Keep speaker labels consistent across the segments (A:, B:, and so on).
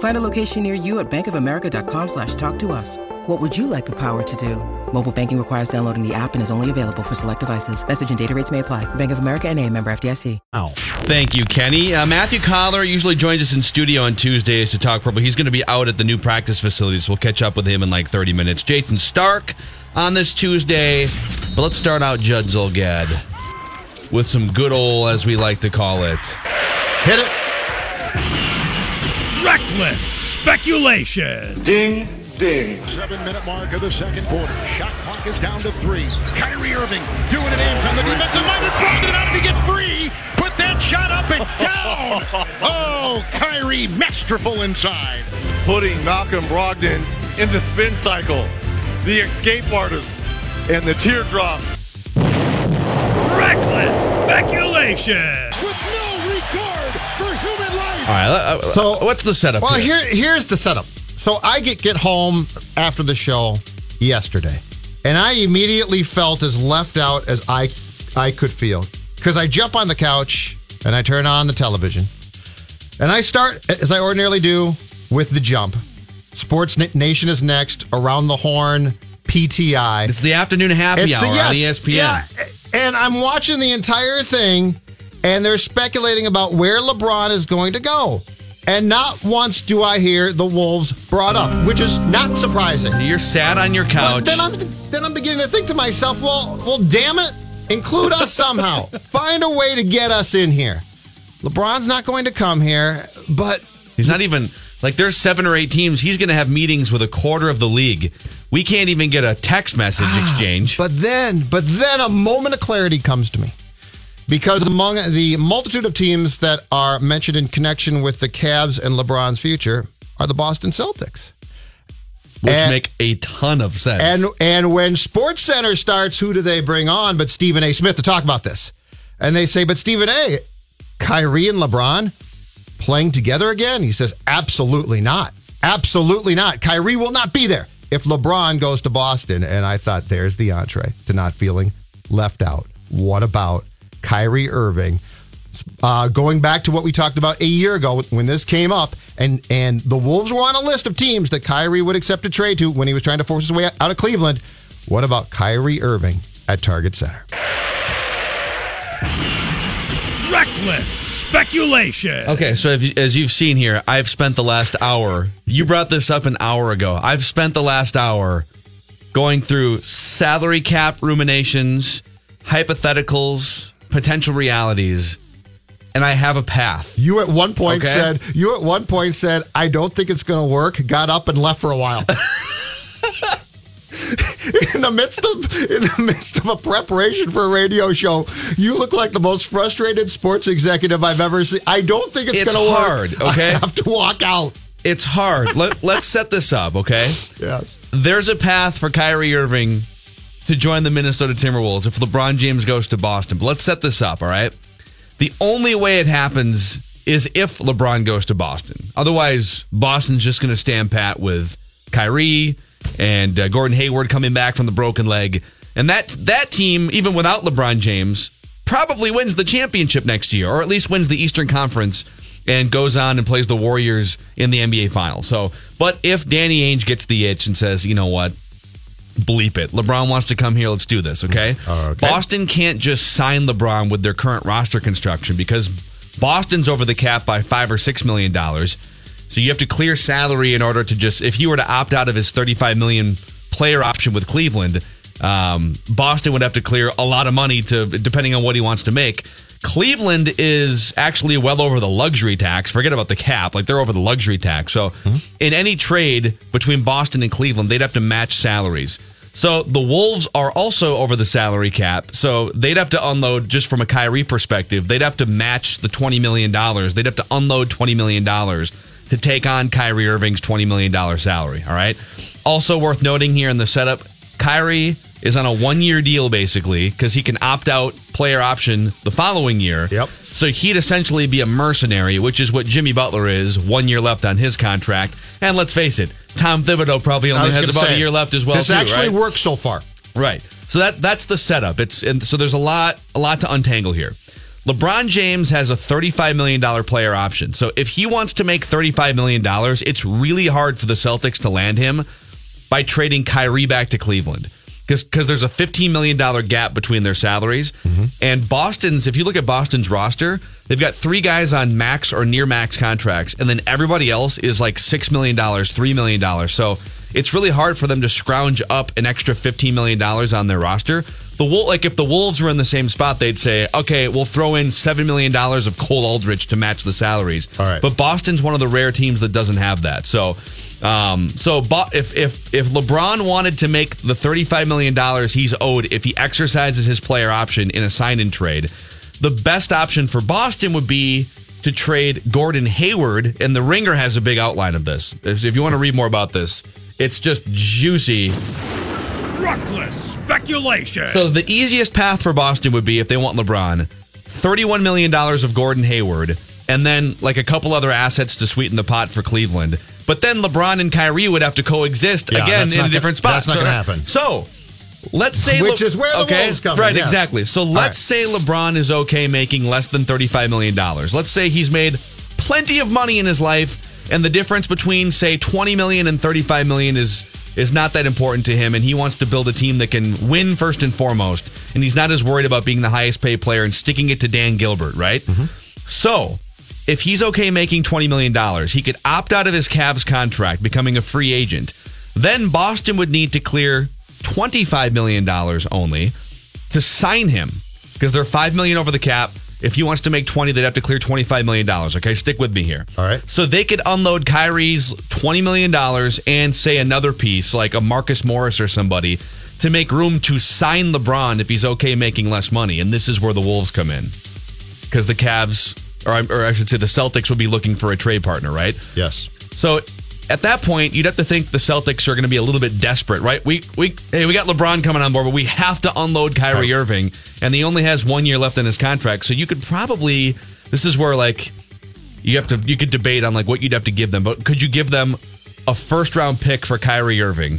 A: Find a location near you at bankofamerica.com slash talk to us. What would you like the power to do? Mobile banking requires downloading the app and is only available for select devices. Message and data rates may apply. Bank of America and a member FDIC.
B: Oh, thank you, Kenny. Uh, Matthew Coller usually joins us in studio on Tuesdays to talk pro, but he's going to be out at the new practice facilities. So we'll catch up with him in like 30 minutes. Jayson Stark on this Tuesday. But let's start out Judd Zulgad with some good old, as we like to call it.
C: Hit it.
D: Reckless speculation.
E: Ding, ding.
F: Seven minute mark of the second quarter. Shot clock is down to three. Kyrie Irving doing it in from the defensive line. And Brogdon out to get free. Put that shot up and down. Oh, Kyrie masterful inside.
E: Putting Malcolm Brogdon in the spin cycle, the escape artist, and the teardrop.
D: Reckless speculation.
B: Right. Uh,
C: So-
B: what's the setup?
C: Well,
B: here?
C: here here's the setup. So I get get home after the show yesterday, and I immediately felt as left out as I I could feel because I jump on the couch and I turn on the television, and I start as I ordinarily do with the jump. Sports Nation is next. Around the Horn, PTI.
B: It's the afternoon happy
C: It's
B: hour
C: the-
B: on E ESPN.
C: Yeah, and I'm watching the entire thing, and they're speculating about where LeBron is going to go. And not once do I hear the Wolves brought up, which is not surprising.
B: You're sat on your
C: But
B: couch.
C: then I'm then I'm beginning to think to myself, well, well, damn it, include us somehow. Find a way to get us in here. LeBron's not going to come here, but
B: He's not even like there's seven or eight teams. He's going to have meetings with a quarter of the league. We can't even get a text message ah, exchange.
C: But then, but then a moment of clarity comes to me. Because among the multitude of teams that are mentioned in connection with the Cavs and LeBron's future are the Boston Celtics.
B: which
C: and-
B: make a ton of sense.
C: And and when Sports Center starts, who do they bring on but Stephen A. Smith to talk about this? And they say, but Stephen A. Kyrie and LeBron playing together again? He says, absolutely not. Absolutely not. Kyrie will not be there if LeBron goes to Boston. And I thought, there's the entree to not feeling left out. What about Kyrie Irving? Uh, going back to what we talked about a year ago when this came up, and and the Wolves were on a list of teams that Kyrie would accept a trade to when he was trying to force his way out of Cleveland. What about Kyrie Irving at Target Center?
D: Reckless speculation.
B: Okay, so if, as you've seen here, I've spent the last hour. You brought this up an hour ago. I've spent the last hour going through salary cap ruminations, hypotheticals, potential realities, and I have a path.
C: You at one point
B: Okay.
C: said you at one point said I don't think it's going to work. Got up and left for a while. in the midst of in the midst of a preparation for a radio show, you look like the most frustrated sports executive I've ever seen. I don't think it's,
B: It's
C: going to work.
B: It's hard, okay?
C: I have to walk out.
B: It's hard. Let, let's set this up, okay?
C: Yes.
B: There's a path for Kyrie Irving to join the Minnesota Timberwolves if LeBron James goes to Boston. But let's set this up, all right? The only way it happens is if LeBron goes to Boston. Otherwise, Boston's just going to stand pat with Kyrie and uh, Gordon Hayward coming back from the broken leg. And that that team, even without LeBron James, probably wins the championship next year, or at least wins the Eastern Conference and goes on and plays the Warriors in the NBA Finals. So, but if Danny Ainge gets the itch and says, you know what, bleep it. LeBron wants to come here. Let's do this, okay?
C: Okay.
B: Boston can't just sign LeBron with their current roster construction because Boston's over the cap by five or six million dollars. So you have to clear salary in order to just if he were to opt out of his thirty-five million player option with Cleveland, um, Boston would have to clear a lot of money to depending on what he wants to make. Cleveland is actually well over the luxury tax. Forget about the cap. Like they're over the luxury tax. So mm-hmm. in any trade between Boston and Cleveland, they'd have to match salaries. So the Wolves are also over the salary cap. So they'd have to unload just from a Kyrie perspective. They'd have to match the twenty million dollars. They'd have to unload twenty million dollars to take on Kyrie Irving's twenty million dollar salary. All right. Also worth noting here in the setup, Kyrie is on a one year deal basically because he can opt out player option the following year.
C: Yep.
B: So he'd essentially be a mercenary, which is what Jimmy Butler is. One year left on his contract, and let's face it, Tom Thibodeau probably only has about
C: say,
B: a year left as well.
C: This
B: too,
C: actually
B: right?
C: works so far.
B: Right. So that that's the setup. It's and so there's a lot a lot to untangle here. LeBron James has a $35 million player option. So if he wants to make $35 million, it's really hard for the Celtics to land him by trading Kyrie back to Cleveland. Because there's a $15 million gap between their salaries. Mm-hmm. And Boston's, if you look at Boston's roster, they've got three guys on max or near max contracts. And then everybody else is like $6 million, $3 million. So it's really hard for them to scrounge up an extra $15 million on their roster. The Wol- like if the Wolves were in the same spot, they'd say, okay, we'll throw in $7 million of Cole Aldrich to match the salaries.
C: All right.
B: But Boston's one of the rare teams that doesn't have that. So, um, so if if if LeBron wanted to make the thirty five million dollars he's owed if he exercises his player option in a sign in trade, the best option for Boston would be to trade Gordon Hayward. And the Ringer has a big outline of this. If you want to read more about this, it's just juicy.
D: Reckless speculation.
B: So the easiest path for Boston would be if they want LeBron, thirty-one million dollars of Gordon Hayward, and then like a couple other assets to sweeten the pot for Cleveland. But then LeBron and Kyrie would have to coexist
C: Yeah,
B: again in a different
C: gonna-
B: spot.
C: that's not
B: so,
C: gonna happen.
B: So let's say,
C: Which is where the
B: okay,
C: Wolves come
B: right?
C: yes.
B: Exactly. So let's
C: right.
B: say LeBron is okay making less than thirty-five million dollars. Let's say he's made plenty of money in his life, and the difference between say twenty million and thirty-five million is is not that important to him, and he wants to build a team that can win first and foremost. And he's not as worried about being the highest paid player and sticking it to Dan Gilbert, right? Mm-hmm. So, if he's okay making $20 million, he could opt out of his Cavs contract, becoming a free agent. Then Boston would need to clear $25 million only to sign him because they're 5 million over the cap. If he wants to make 20, they'd have to clear $25 million. Okay, stick with me here.
C: All right.
B: So they could unload Kyrie's $20 million and say another piece like a Marcus Morris or somebody to make room to sign LeBron if he's okay making less money. And this is where the Wolves come in because the Cavs, or, I- or I should say the Celtics, would be looking for a trade partner, right?
C: Yes.
B: So at that point, you'd have to think the Celtics are going to be a little bit desperate, right? We we hey, we got LeBron coming on board, but we have to unload Kyrie Irving, and he only has one year left in his contract. So you could probably this is where like you have to you could debate on like what you'd have to give them, but could you give them a first round pick for Kyrie Irving?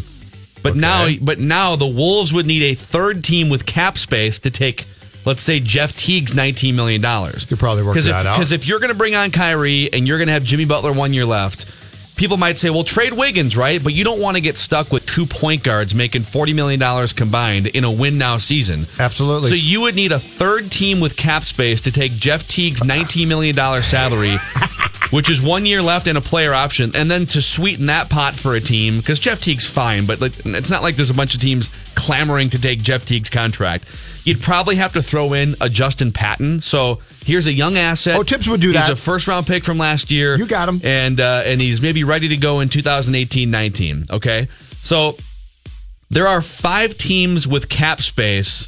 B: But now but now the Wolves would need a third team with cap space to take let's say Jeff Teague's $19 million.
C: You're probably work
B: if,
C: that out.
B: Because if you're going to bring on Kyrie and you're going to have Jimmy Butler one year left, people might say, well, trade Wiggins, right? But you don't want to get stuck with two point guards making $40 million combined in a win now season.
C: Absolutely.
B: So you would need a third team with cap space to take Jeff Teague's $19 million salary. Which is one year left and a player option, and then to sweeten that pot for a team because Jeff Teague's fine, but like, it's not like there's a bunch of teams clamoring to take Jeff Teague's contract. You'd probably have to throw in a Justin Patton. So here's a young asset.
C: Oh, Tibbs would do that.
B: He's a first round pick from last year.
C: You got him.
B: and uh, and he's maybe ready to go in 2018-19. Okay, so there are five teams with cap space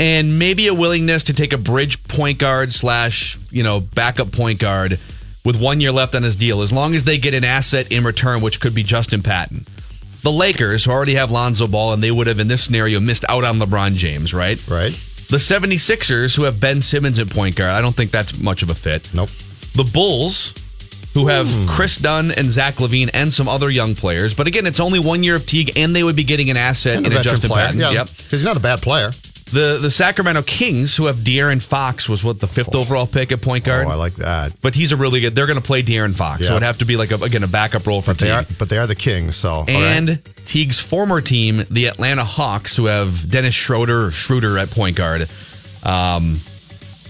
B: and maybe a willingness to take a bridge point guard slash you know backup point guard with one year left on his deal as long as they get an asset in return which could be justin patton the lakers who already have lonzo ball and they would have in this scenario missed out on lebron james right
C: Right.
B: the 76ers who have ben simmons at point guard i don't think that's much of a fit
C: Nope.
B: the bulls who have hmm. Kris Dunn and Zach LaVine and some other young players. But again, it's only one year of Teague, and they would be getting an asset
C: And
B: in
C: a
B: Justin
C: player.
B: Patton.
C: Yeah.
B: Yep.
C: Because he's not a bad player.
B: The the Sacramento Kings, who have De'Aaron Fox, was what the fifth overall pick at point guard.
C: Oh, I like that.
B: but he's a really good. They're going to play De'Aaron Fox, so
C: Yeah.
B: it'd have to be like a, again a backup role for
C: But they
B: Teague.
C: are but they are the Kings, so all right.
B: and Teague's former team, the Atlanta Hawks, who have Dennis Schroeder or Schroeder at point guard. Um,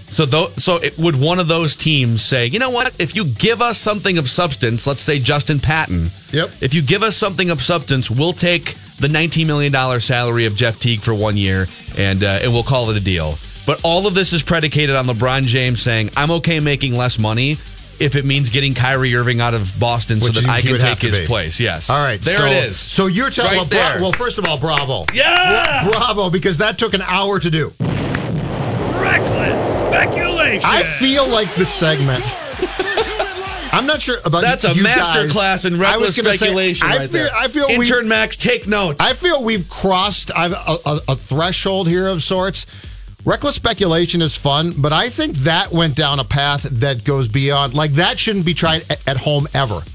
B: so tho- so it, would one of those teams say, you know what? If you give us something of substance, let's say Justin Patton.
C: Yep.
B: If you give us something of substance, we'll take the $19 million salary of Jeff Teague for one year, and uh, and we'll call it a deal. But all of this is predicated on LeBron James saying, "I'm okay making less money." If it means getting Kyrie Irving out of Boston so that I can take his
C: be.
B: place, yes.
C: All right,
B: there
C: so,
B: it is.
C: So you're telling
B: Right
C: well, bra- well, first of all, bravo,
D: Yeah!
C: Bra- bravo, because that took an hour to do.
D: Reckless speculation.
C: I feel like the segment. I'm not sure about
B: That's a master
C: guys.
B: class in reckless
C: gonna say,
B: speculation
C: I
B: right
C: feel,
B: there.
C: I feel we
B: Intern Max, take notes.
C: I feel we've crossed I've, a, a, a threshold here of sorts. Reckless speculation is fun, but I think that went down a path that goes beyond. Like that shouldn't be tried at, at home ever.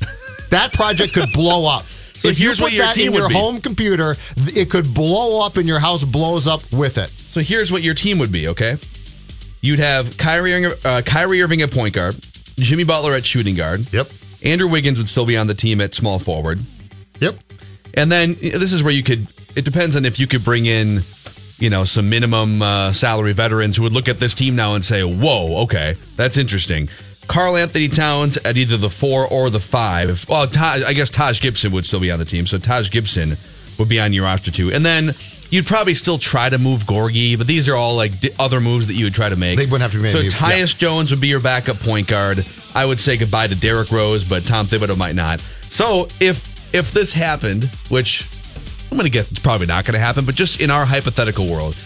C: That project could blow up.
B: So
C: if you
B: here's
C: put
B: what your
C: that
B: team
C: in your
B: be.
C: home computer, it could blow up, and your house blows up with it.
B: So here's what your team would be, okay? You'd have Kyrie, Irving- uh, Kyrie Irving at point guard, Jimmy Butler at shooting guard.
C: Yep.
B: Andrew Wiggins would still be on the team at small forward.
C: Yep.
B: And then this is where you could, it depends on if you could bring in, you know, some minimum uh, salary veterans who would look at this team now and say, whoa, okay, that's interesting. Karl-Anthony Towns at either the four or the five. Well, Taj, I guess Taj Gibson would still be on the team. So Taj Gibson would be on your roster too. And then you'd probably still try to move Gorgui, but these are all like di- other moves that you would try to make.
C: They wouldn't have to be made.
B: So
C: Yeah.
B: Tyus Jones would be your backup point guard. I would say goodbye to Derrick Rose, but Tom Thibodeau might not. So if if this happened, which I'm going to guess it's probably not going to happen, but just in our hypothetical world,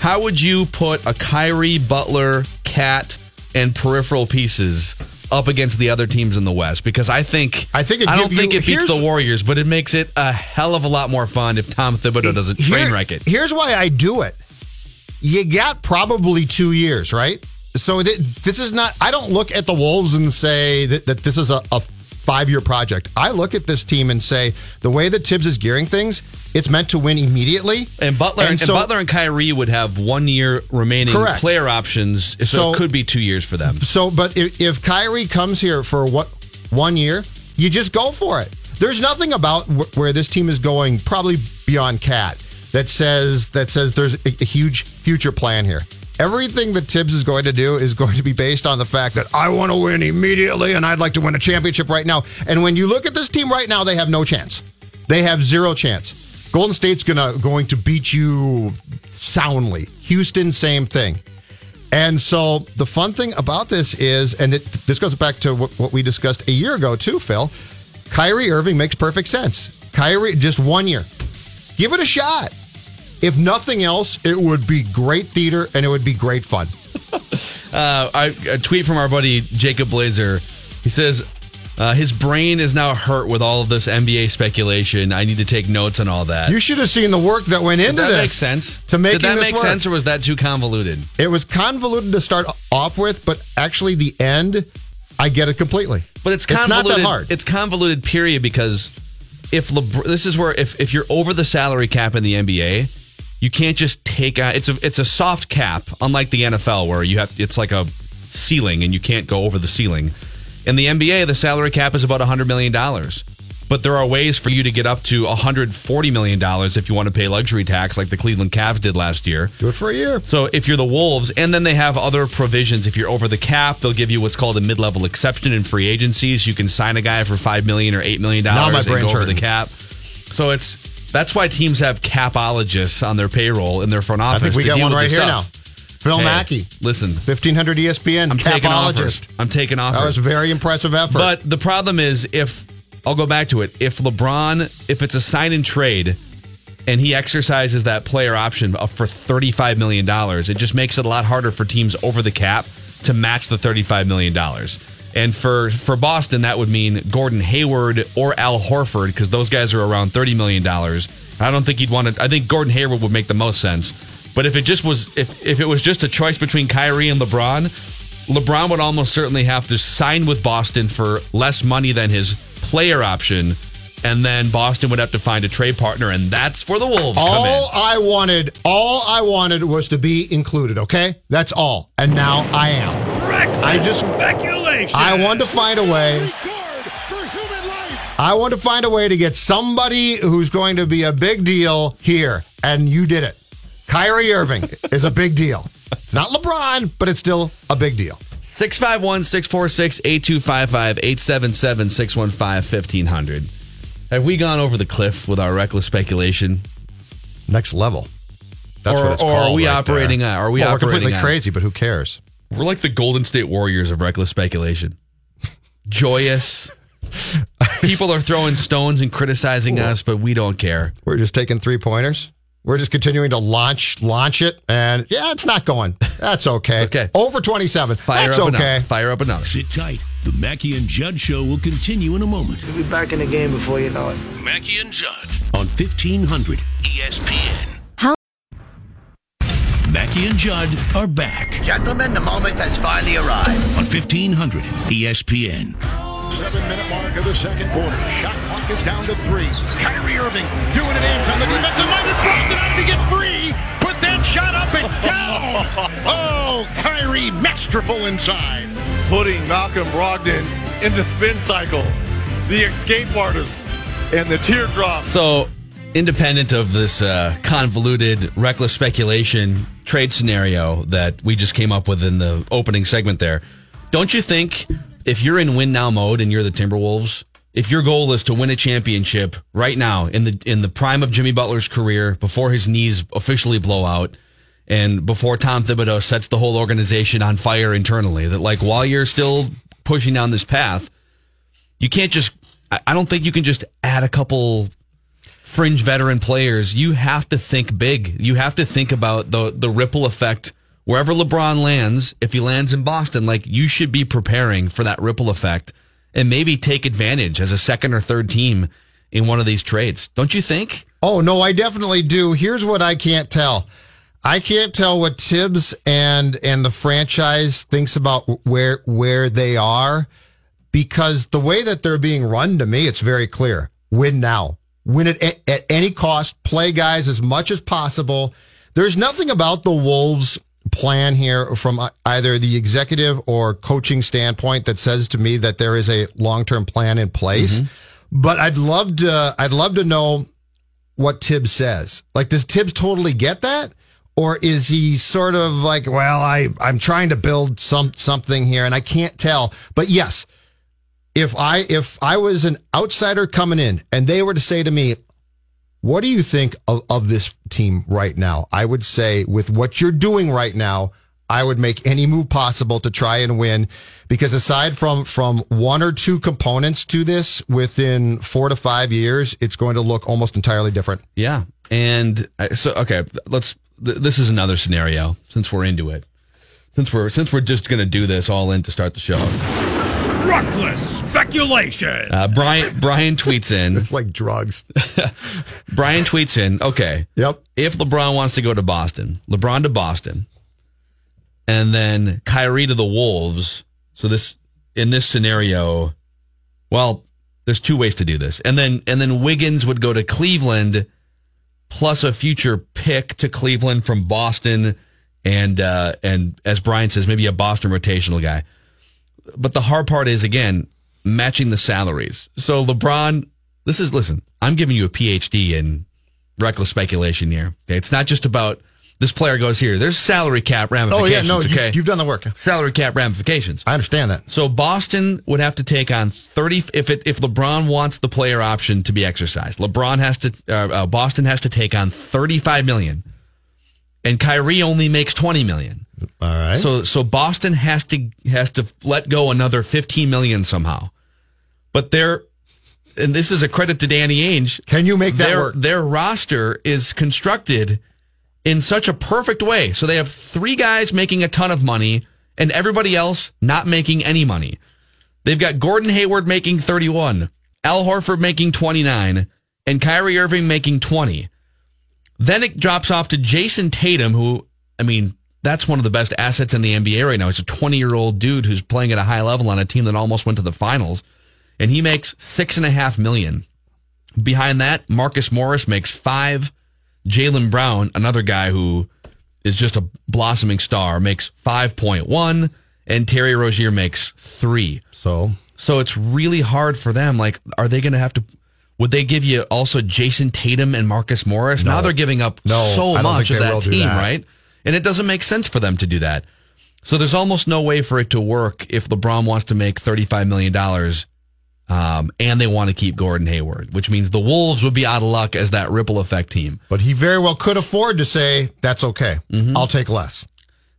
B: how would you put a Kyrie, Butler, KAT, and peripheral pieces up against the other teams in the West? Because I think
C: I think it
B: I don't think
C: you-
B: it beats the Warriors, but it makes it a hell of a lot more fun if Tom Thibodeau doesn't train
C: Here-
B: wreck it.
C: Here's why I do it. You got probably two years, right? So th- this is not. I don't look at the Wolves and say that, that this is a, a five year project. I look at this team and say the way that Tibbs is gearing things, it's meant to win immediately.
B: And Butler and,
C: so-
B: Butler and Kyrie would have one year remaining
C: Correct.
B: player options, so,
C: So-
B: it could be two years for them.
C: So, but if, if Kyrie comes here for what one year, you just go for it. There's nothing about wh- where this team is going, probably beyond KAT, that says that says there's a, a huge future plan here. Everything that Tibbs is going to do is going to be based on the fact that I want to win immediately and I'd like to win a championship right now. And when you look at this team right now, they have no chance. They have zero chance. Golden State's gonna going to beat you soundly. Houston, same thing. And so the fun thing about this is, and it, this goes back to what, what we discussed a year ago too, Phil. Kyrie Irving makes perfect sense. Kyrie, just one year, give it a shot. If nothing else, it would be great theater and it would be great fun.
B: Uh, I, a tweet from our buddy Jacob Blazer. He says uh, his brain is now hurt with all of this NBA speculation. I need to take notes on all that.
C: You should have seen the work that went
B: Did
C: into
B: that
C: this.
B: make sense?
C: To making
B: Did that
C: this
B: make
C: work.
B: sense, or was that too convoluted?
C: It was convoluted to start off with, but actually the end, I get it completely.
B: But it's
C: It's not that hard.
B: It's convoluted. Period. Because if LeBron, this is where if if you're over the salary cap in the NBA, you can't just take out. It's a it's a soft cap, unlike the NFL where you have it's like a ceiling and you can't go over the ceiling. In the NBA, the salary cap is about hundred million dollars. But there are ways for you to get up to $140 million if you want to pay luxury tax like the Cleveland Cavs did last year.
C: Do it for a year.
B: So if you're the Wolves, and then they have other provisions. If you're over the cap, they'll give you what's called a mid-level exception in free agencies. You can sign a guy for five million or 8 million dollars and go over the cap. So it's that's why teams have capologists on their payroll in their front office.
C: I think we got one right here
B: stuff.
C: now. Phil
B: Hey,
C: Mackey,
B: Listen,
C: 1500 ESPN,
B: I'm taking offers.
C: capologist.
B: I'm taking offers.
C: That was a very impressive effort.
B: But the problem is if I'll go back to it. If LeBron, if it's a sign and trade and he exercises that player option for $35 million, it just makes it a lot harder for teams over the cap to match the $35 million. And for, for Boston, that would mean Gordon Hayward or Al Horford, because those guys are around $30 million. I don't think he'd want to, I think Gordon Hayward would make the most sense. But if it just was, if, if it was just a choice between Kyrie and LeBron, LeBron would almost certainly have to sign with Boston for less money than his player option, and then Boston would have to find a trade partner, and that's where the Wolves come
C: all
B: in.
C: I wanted, all I wanted was to be included. Okay, that's all. And now I am.
D: Reckless
C: I just-
D: speculation.
C: I wanted to find a way.
F: Guard for human life.
C: I want to find a way to get somebody who's going to be a big deal here, and you did it. Kyrie Irving is a big deal. It's not LeBron, but it's still a big deal.
B: 651 646 8255 877 615 1500. Have we gone over the cliff with our reckless speculation?
C: Next level. That's
B: or,
C: what it's
B: or
C: called.
B: are we
C: right
B: operating
C: there.
B: on? Are we
C: well, we're completely
B: on-
C: crazy, but who cares?
B: We're like the Golden State Warriors of reckless speculation. Joyous. People are throwing stones and criticizing us, but we don't care.
C: We're just taking three pointers. We're just continuing to launch launch it, and yeah, it's not going. That's okay.
B: It's okay.
C: Over twenty seven.
B: Fire
C: That's
B: up
C: okay.
B: enough. Fire up enough.
G: Sit tight. The Mackey and Judd Show will continue in a moment.
H: We'll be back in the game before you know it.
G: Mackey and Judd on E 1500 ESPN.
I: How-
G: Mackey and Judd are back
H: Gentlemen, the moment has finally arrived.
G: on E 1500 ESPN.
F: Seven minute mark of the second quarter. Shot clock is down to three. Kyrie Irving doing an inch on the defensive minded Brogdon out to get free. Put that shot up and down. Oh, Kyrie masterful inside.
E: Putting Malcolm Brogdon in the spin cycle, the escape artist, and the teardrop.
B: So, independent of this uh, convoluted, reckless speculation trade scenario that we just came up with in the opening segment there, don't you think if you're in win now mode and you're the Timberwolves, if your goal is to win a championship right now in the in the prime of Jimmy Butler's career, before his knees officially blow out, and before Tom Thibodeau sets the whole organization on fire internally, that like while you're still pushing down this path, you can't just. I don't think you can just add a couple fringe veteran players. You have to think big. You have to think about the the ripple effect wherever LeBron lands. If he lands in Boston, like you should be preparing for that ripple effect and maybe take advantage as a second or third team in one of these trades. Don't you think?
C: Oh no, I definitely do. Here's what I can't tell. I can't tell what Tibbs and and the franchise thinks about where where they are because the way that they're being run to me, it's very clear. Win now. Win it at, at any cost. Play guys as much as possible. There's nothing about the Wolves plan here from either the executive or coaching standpoint that says to me that there is a long-term plan in place. Mm-hmm. But I'd love to I'd love to know what Tibbs says. Like, does Tibbs totally get that? Or is he sort of like, well, I, I'm trying to build some, something here and I can't tell. But yes, if I, if I was an outsider coming in and they were to say to me, what do you think of, of this team right now? I would say with what you're doing right now, I would make any move possible to try and win because aside from, from one or two components to this within four to five years, it's going to look almost entirely different.
B: Yeah. And uh, so, okay, let's. Th- this is another scenario since we're into it. Since we're since we're just going to do this all in to start the show.
D: Reckless speculation.
B: Uh, Brian Brian tweets in.
C: It's like drugs.
B: Brian tweets in. Okay,
C: Yep.
B: if LeBron wants to go to Boston, LeBron to Boston, and then Kyrie to the Wolves. So this in this scenario, well, there's two ways to do this, and then and then Wiggins would go to Cleveland, plus a future pick to Cleveland from Boston, and uh, and as Brian says, maybe a Boston rotational guy. But the hard part is again matching the salaries. So LeBron, this is listen. I'm giving you a PhD in reckless speculation here. Okay, it's not just about this player goes here. There's salary cap ramifications.
C: Oh yeah, no, you,
B: okay,
C: you've done the work.
B: salary cap ramifications.
C: I understand that.
B: So Boston would have to take on thirty if it if LeBron wants the player option to be exercised. LeBron has to uh, uh, Boston has to take on thirty five million, and Kyrie only makes twenty million.
C: All right.
B: So so Boston has to has to let go another 15 million somehow. But they're and this is a credit to Danny Ainge.
C: Can you make that
B: their
C: work?
B: their roster is constructed in such a perfect way. So they have three guys making a ton of money and everybody else not making any money. They've got Gordon Hayward making 31, Al Horford making 29, and Kyrie Irving making 20. Then it drops off to Jason Tatum, who, I mean, that's one of the best assets in the NBA right now. He's a 20 year old dude who's playing at a high level on a team that almost went to the finals, and he makes six and a half million. Behind that, Marcus Morris makes five. Jaylen Brown, another guy who is just a blossoming star, makes 5.1, and Terry Rozier makes three.
C: so
B: So it's really hard for them. Like, are they going to have to? Would they give you also Jayson Tatum and Marcus Morris? Now they're giving up
C: No,
B: so much of that team,
C: that.
B: right? And it doesn't make sense for them to do that. So there's almost no way for it to work if LeBron wants to make $35 million Um, and they want to keep Gordon Hayward, which means the Wolves would be out of luck as that ripple effect team.
C: But he very well could afford to say, that's okay.
B: Mm-hmm.
C: I'll take less.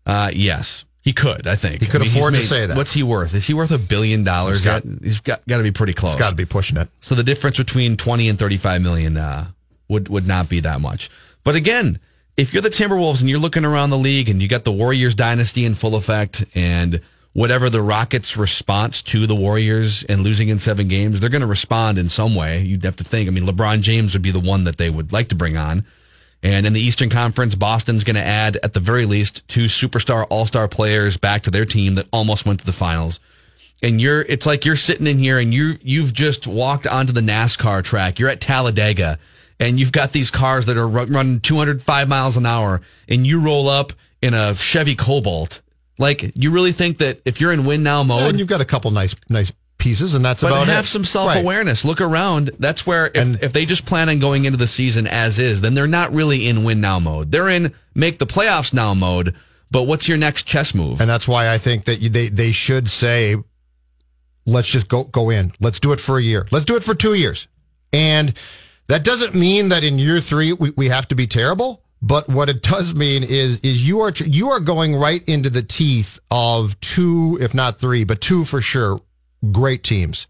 B: Uh, yes, he could. I think
C: He could
B: he's
C: afford to say that.
B: What's he worth? Is he worth a billion dollars?
C: He's got-?
B: He's got got to be pretty close.
C: He's got to be pushing it.
B: So the difference between 20 and 35 million uh, would would not be that much. But again, if you're the Timberwolves and you're looking around the league and you got the Warriors dynasty in full effect and whatever the Rockets response to the Warriors and losing in 7 games, they're going to respond in some way. You'd have to think. I mean, LeBron James would be the one that they would like to bring on. And in the Eastern Conference, Boston's going to add, at the very least, two superstar all star players back to their team that almost went to the finals. And you're, it's like you're sitting in here and you, you've just walked onto the NASCAR track. You're at Talladega and you've got these cars that are running 205 miles an hour and you roll up in a Chevy Cobalt. Like, you really think that if you're in win now mode,
C: and you've got a couple nice, nice pieces, and that's about it.
B: but
C: about
B: have
C: it.
B: some self awareness. Look around. That's where if,
C: And-
B: if they just plan on going into the season as is, then they're not really in win now mode. They're in make the playoffs now mode. But what's your next chess move?
C: And that's why I think that you, they they should say, let's just go go in. Let's do it for a year. Let's do it for two years. And that doesn't mean that in year three we, we have to be terrible. But what it does mean is is you are you are going right into the teeth of two, if not three, but two for sure, great teams,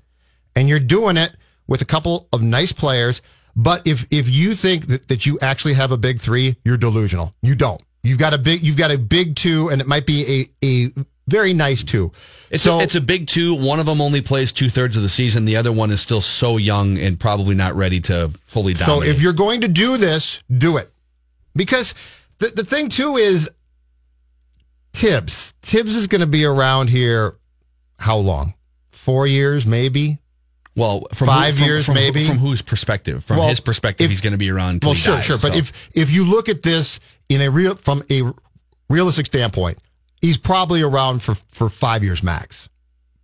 C: and you're doing it with a couple of nice players. But if if you think that, that you actually have a big three, you're delusional. You don't. You've got a big you've got a big two, and it might be a a very nice too.
B: It's
C: so
B: a, it's a big two. One of them only plays two thirds of the season. The other one is still so young and probably not ready to fully
C: die.
B: So
C: if you're going to do this, do it. Because the, the thing too is Tibbs. Tibbs is going to be around here how long? Four years, maybe?
B: well, from
C: five
B: from-
C: years,
B: from,
C: maybe?
B: From whose perspective? From
C: Well,
B: his perspective,
C: if-
B: he's going to be around.
C: Well, sure,
B: dies,
C: sure. But if if you look at this in a real from a realistic standpoint, he's probably around for for five years max,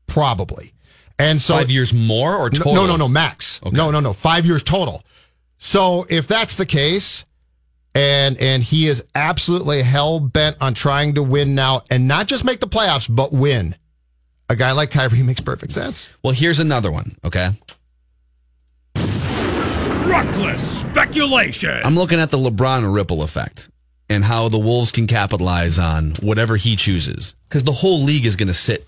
C: probably. And so
B: five years more or
C: No,
B: total?
C: No, no, no, max. No, no, no, five years total. So if that's the case, and and he is absolutely hell bent on trying to win now, and not just make the playoffs, but win. A guy like Kyrie makes perfect sense.
B: Well, here's another one. Okay,
D: Reckless speculation.
B: I'm looking at the LeBron ripple effect and how the Wolves can capitalize on whatever he chooses because the whole league is going to sit.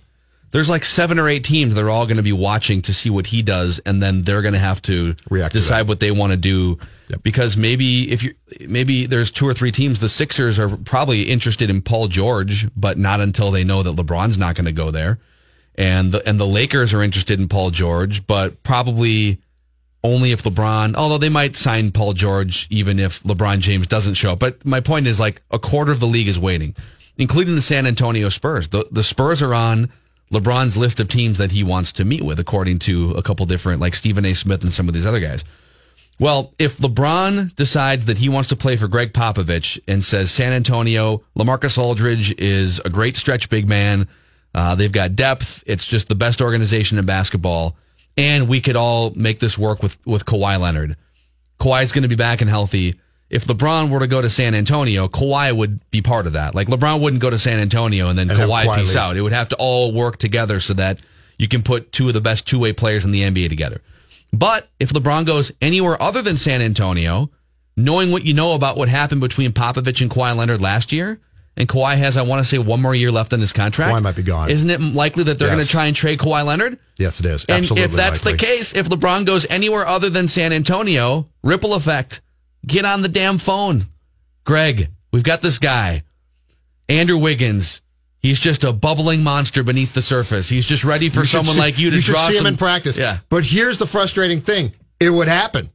B: There's like seven or eight teams that are all going to be watching to see what he does, and then they're going to have to
C: React to
B: decide what they want to do. Because maybe if you maybe there's two or three teams, the Sixers are probably interested in Paul George, but not until they know that LeBron's not going to go there, and the and the Lakers are interested in Paul George, but probably only if LeBron, although they might sign Paul George even if LeBron James doesn't show up. But my point is like a quarter of the league is waiting, including the San Antonio Spurs. The, the Spurs are on LeBron's list of teams that he wants to meet with, according to a couple different, like Stephen A. Smith and some of these other guys. Well, if LeBron decides that he wants to play for Gregg Popovich and says San Antonio, LaMarcus Aldridge is a great stretch big man. Uh, they've got depth. It's just the best organization in basketball. And we could all make this work with, with Kawhi Leonard. Kawhi's going to be back and healthy. If LeBron were to go to San Antonio, Kawhi would be part of that. Like LeBron wouldn't go to San Antonio and then
C: And
B: Kawhi
C: Kawhi
B: peace
C: leave.
B: out. It would have to all work together so that you can put two of the best two way players in the NBA together. But if LeBron goes anywhere other than San Antonio, knowing what you know about what happened between Popovich and Kawhi Leonard last year, and Kawhi has, I want to say, one more year left on his contract.
C: Kawhi might be gone.
B: Isn't it likely that they're
C: Yes.
B: going to try and trade Kawhi Leonard?
C: Yes, it is.
B: And
C: Absolutely.
B: if that's
C: likely.
B: the case, if LeBron goes anywhere other than San Antonio, ripple effect. Get on the damn phone. Greg, we've got this guy. Andrew Wiggins. He's just a bubbling monster beneath the surface. He's just ready for someone
C: see-
B: like you to
C: should
B: draw
C: see
B: some
C: him in practice.
B: Yeah.
C: But here's the frustrating thing: it would happen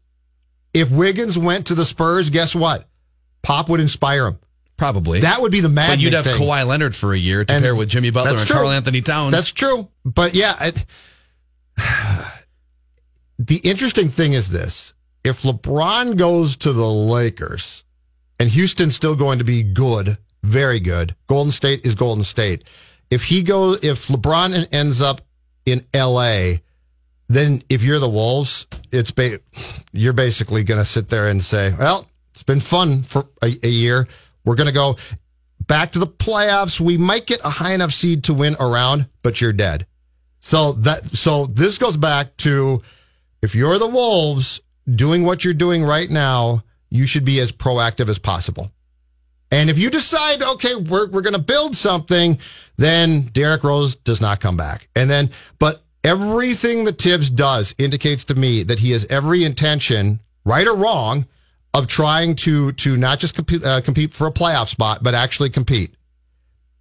C: if Wiggins went to the Spurs. Guess what? Pop would inspire him.
B: Probably.
C: That would be the
B: but you'd have
C: thing.
B: Kawhi Leonard for a year to
C: And
B: pair with Jimmy Butler and. Karl-Anthony Towns.
C: That's true. But yeah, the interesting thing is this: if LeBron goes to the Lakers, and Houston's still going to be good, very good. Golden State is Golden State. If he goes, if LeBron ends up in L.A., then if you're the Wolves, it's ba- you're basically going to sit there and say, "Well, it's been fun for a, a year. We're going to go back to the playoffs. We might get a high enough seed to win around, but you're dead." So that so this goes back to if you're the Wolves doing what you're doing right now, you should be as proactive as possible. And if you decide, okay, we're we're going to build something, then Derrick Rose does not come back. And then, but everything that Tibbs does indicates to me that he has every intention, right or wrong, of trying to to not just compete uh, compete for a playoff spot, but actually compete.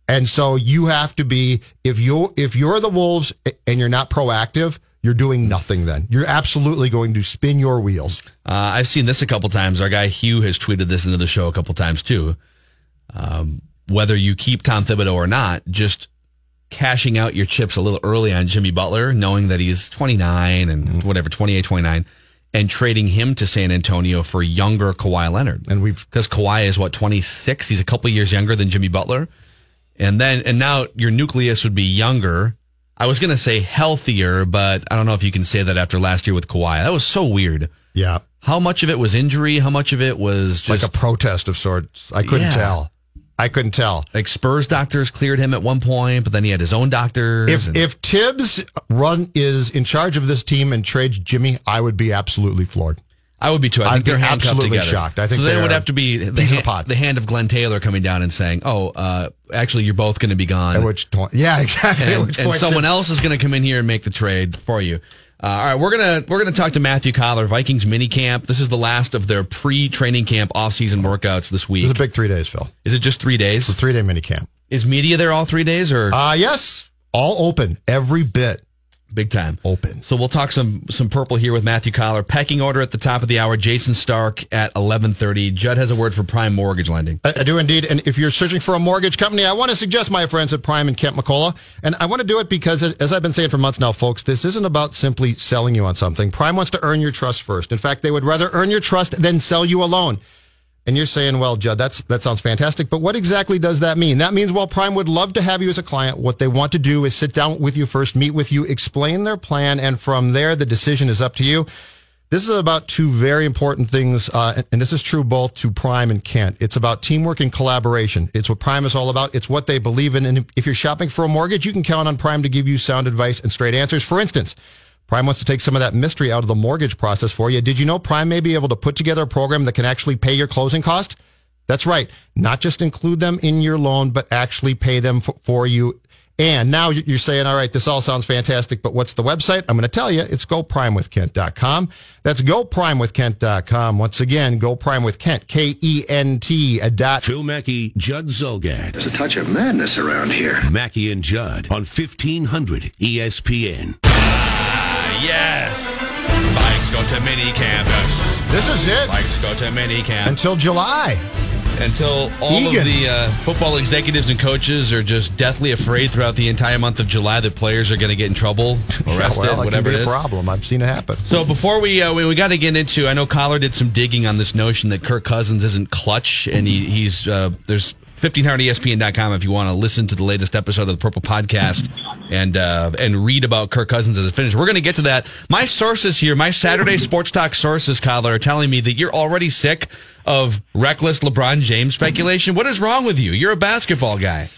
C: And so you have to be if you if you're the Wolves and you're not proactive, you're doing nothing. Then you're absolutely going to spin your wheels.
B: Uh, I've seen this a couple times. Our guy Hugh has tweeted this into the show a couple times too. Um, whether you keep Tom Thibodeau or not, just cashing out your chips a little early on Jimmy Butler, knowing that he's 29 and whatever, 28, 29, and trading him to San Antonio for younger Kawhi Leonard.
C: And we've
B: because Kawhi is what 26. He's a couple years younger than Jimmy Butler, and then and now your nucleus would be younger. I was gonna say healthier, but I don't know if you can say that after last year with Kawhi. That was so weird.
C: yeah,
B: How much of it was injury? How much of it was just
C: like a protest of sorts. I couldn't
B: Yeah.
C: tell. I couldn't tell.
B: like Spurs doctors cleared him at one point, but then he had his own doctor.
C: If
B: and-
C: if Tibbs run is in charge of this team and trades Jimmy, I would be absolutely floored.
B: I would be too. I
C: I'd
B: think they're handcuffed
C: absolutely
B: together.
C: shocked. I think
B: so.
C: They
B: would have to be the,
C: peas in a
B: the hand of Glenn Taylor coming down and saying, "Oh, uh, actually, you're both going to be gone."
C: At which point, yeah, exactly.
B: And, and someone else is going to come in here and make the trade for you. Uh, all right, we're gonna we're gonna talk to Matthew Coller, Vikings mini camp. This is the last of their pre-training camp off-season workouts this week.
C: It's a big three days, Phil.
B: is it just three days?
C: It's a three day mini camp.
B: Is media there all three days or
C: Uh yes, all open, every bit
B: big time?
C: open.
B: So we'll talk some some purple here with Matthew Coller. Pecking order at the top of the hour. Jayson Stark at eleven thirty. Judd has a word for prime mortgage lending.
C: I, I do indeed. And if you're searching for a mortgage company, I want to suggest my friends at Prime and Kent McCullough. And I want to do it because, as I've been saying for months now, folks, this isn't about simply selling you on something. Prime wants to earn your trust first. In fact, they would rather earn your trust than sell you a loan. And you're saying, well, Judd, that's, that sounds fantastic. But what exactly does that mean? That means while Prime would love to have you as a client, what they want to do is sit down with you first, meet with you, explain their plan. And from there, the decision is up to you. This is about two very important things, uh, and this is true both to Prime and Kent. It's about teamwork and collaboration. It's what Prime is all about. It's what they believe in. And if you're shopping for a mortgage, you can count on Prime to give you sound advice and straight answers. For instance, Prime wants to take some of that mystery out of the mortgage process for you. Did you know Prime may be able to put together a program that can actually pay your closing cost? That's right. Not just include them in your loan, but actually pay them f- for you. And now you're saying, all right, this all sounds fantastic, but what's the website? I'm going to tell you. It's goprimewithkent.com. That's goprimewithkent.com. Once again, go prime with Kent, K-E-N-T a uh, dot.
G: Phil Mackey, Judd Zulgad.
H: There's a touch of madness around here.
G: Mackey and Judd on E 1500 ESPN.
B: Yes. Vikes go to mini campus.
C: This is it
B: Vikes go to mini camp.
C: until July.
B: Until all
C: Egan.
B: of the uh, football executives and coaches are just deathly afraid throughout the entire month of July that players are going to get in trouble, arrested,
C: Yeah, well,
B: whatever
C: it
B: it
C: can be
B: is.
C: problem. I've seen it happen.
B: So before we uh, we, we got to get into, I know Coller did some digging on this notion that Kirk Cousins isn't clutch, and he, he's uh, there's 1500ESPN.com if you want to listen to the latest episode of the Purple Podcast and uh, and read about Kirk Cousins as a finisher. We're going to get to that. My sources here, my Saturday Sports Talk sources, Coller, are telling me that you're already sick of reckless LeBron James speculation. What is wrong with you? You're a basketball guy.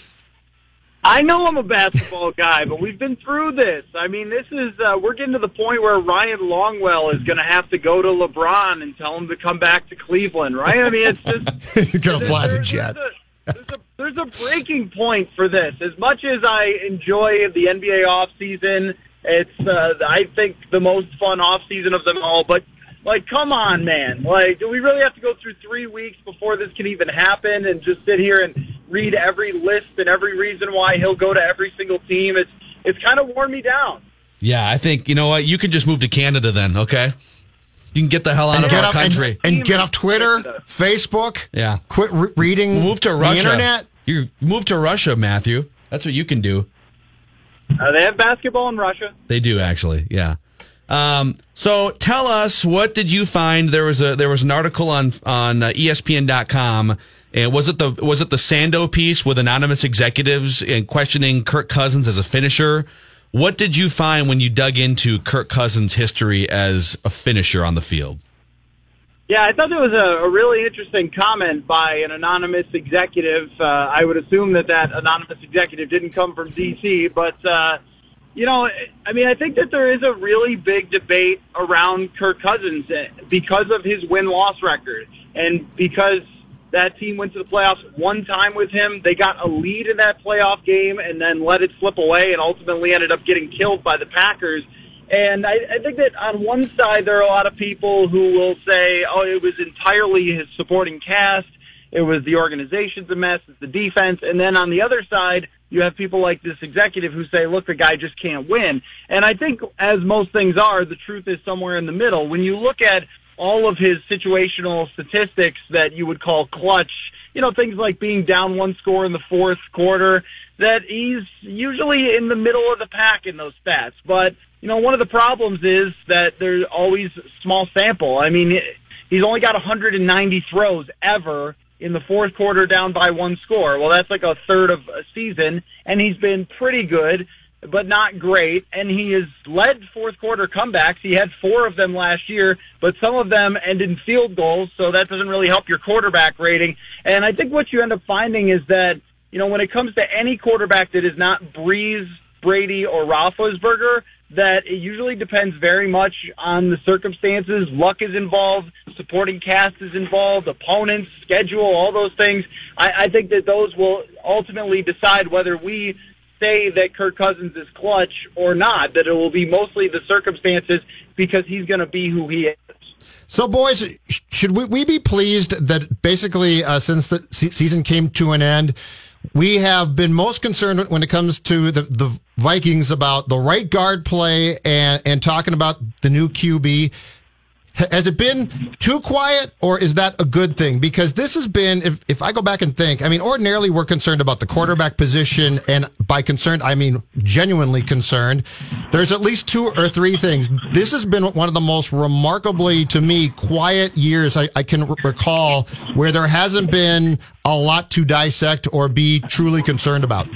J: I know I'm a basketball guy, but we've been through this. I mean, this is uh, we're getting to the point where Ryan Longwell is going to have to go to LeBron and tell him to come back to Cleveland, right? I mean, it's just
C: going to fly the jet.
J: There's a, there's a there's a breaking point for this. As much as I enjoy the NBA off season, it's uh, I think the most fun off season of them all. But like, come on, man! Like, do we really have to go through three weeks before this can even happen, and just sit here and read every list and every reason why he'll go to every single team? It's it's kind of worn me down.
B: Yeah, I think you know what. You can just move to Canada then. Okay, you can get the hell out
C: and
B: of
C: get
B: our
C: off, and-
B: country.
C: And, get off Twitter, Facebook.
B: Yeah.
C: Quit re- reading
B: Move to
C: the
B: Russia.
C: internet.
B: You move to Russia, Matthew. That's what you can do.
J: Uh, they have basketball in Russia.
B: They do actually. Yeah. Um, so tell us what did you find? There was a there was an article on on uh, ESPN.com. And was it the was it the Sando piece with anonymous executives and questioning Kirk Cousins as a finisher? What did you find when you dug into Kirk Cousins' history as a finisher on the field?
J: Yeah, I thought that was a, a really interesting comment by an anonymous executive. Uh, I would assume that that anonymous executive didn't come from D.C., but uh, you know, I mean, I think that there is a really big debate around Kirk Cousins eh, because of his win loss record and because that team went to the playoffs one time with him. They got a lead in that playoff game and then let it slip away and ultimately ended up getting killed by the Packers. And I, I think that on one side, there are a lot of people who will say, oh, it was entirely his supporting cast. It was the organization's a mess. It's the defense. And then on the other side, you have people like this executive who say, look, the guy just can't win. And I think, as most things are, the truth is somewhere in the middle. When you look at all of his situational statistics that you would call clutch, you know, things like being down one score in the fourth quarter, that he's usually in the middle of the pack in those stats. But, you know, one of the problems is that there's always small sample. I mean, he's only got 190 throws ever in the fourth quarter down by one score. Well, that's like a third of a season, and he's been pretty good but not great. And he has led fourth quarter comebacks. He had four of them last year, but some of them ended in field goals, so that doesn't really help your quarterback rating. And I think what you end up finding is that, you know, when it comes to any quarterback that is not Brees, Brady, or Roethlisberger, that it usually depends very much on the circumstances. Luck is involved, supporting cast is involved, opponents, schedule, all those things. I, I think that those will ultimately decide whether we say that Kirk Cousins is clutch or not, that it will be mostly the circumstances because he's going to be who he is.
C: So, boys, should we, we be pleased that basically uh, since the season came to an end, we have been most concerned when it comes to the, the Vikings about the right guard play and, and talking about the new QB. Has it been too quiet or is that a good thing? Because this has been, if, if I go back and think, I mean, ordinarily we're concerned about the quarterback position. And by concerned, I mean genuinely concerned. There's at least two or three things. This has been one of the most remarkably, to me, quiet years I, I can recall where there hasn't been a lot to dissect or be truly concerned about.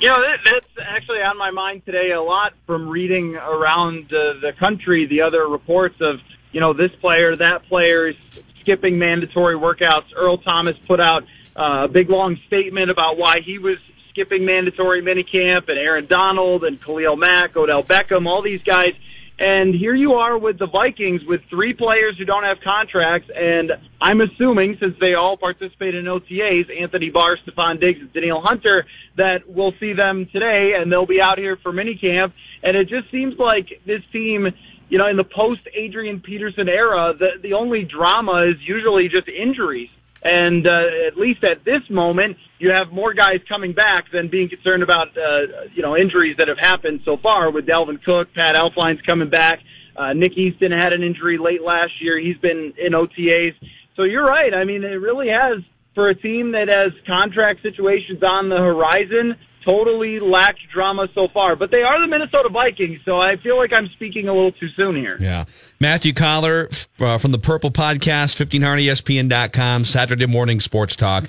J: You know, that's actually on my mind today a lot from reading around uh, the country the other reports of, you know, this player, that player is skipping mandatory workouts. Earl Thomas put out uh, a big long statement about why he was skipping mandatory minicamp and Aaron Donald and Khalil Mack, Odell Beckham, all these guys – and here you are with the Vikings with three players who don't have contracts. And I'm assuming, since they all participate in OTAs, Anthony Barr, Stefon Diggs, and Danielle Hunter, that we'll see them today and they'll be out here for minicamp. And it just seems like this team, you know, in the post Adrian Peterson era, the, the only drama is usually just injuries. And uh, at least at this moment, you have more guys coming back than being concerned about uh, you know injuries that have happened so far. With Dalvin Cook, Pat Elflein's coming back. Uh, Nick Easton had an injury late last year. He's been in OTAs. So you're right. I mean, it really has for a team that has contract situations on the horizon totally lacked drama so far. But they are the Minnesota Vikings, so I feel like I'm speaking a little too soon here.
B: Yeah. Matthew Coller uh, from the Purple Podcast, 1500ESPN.com, Saturday morning sports talk.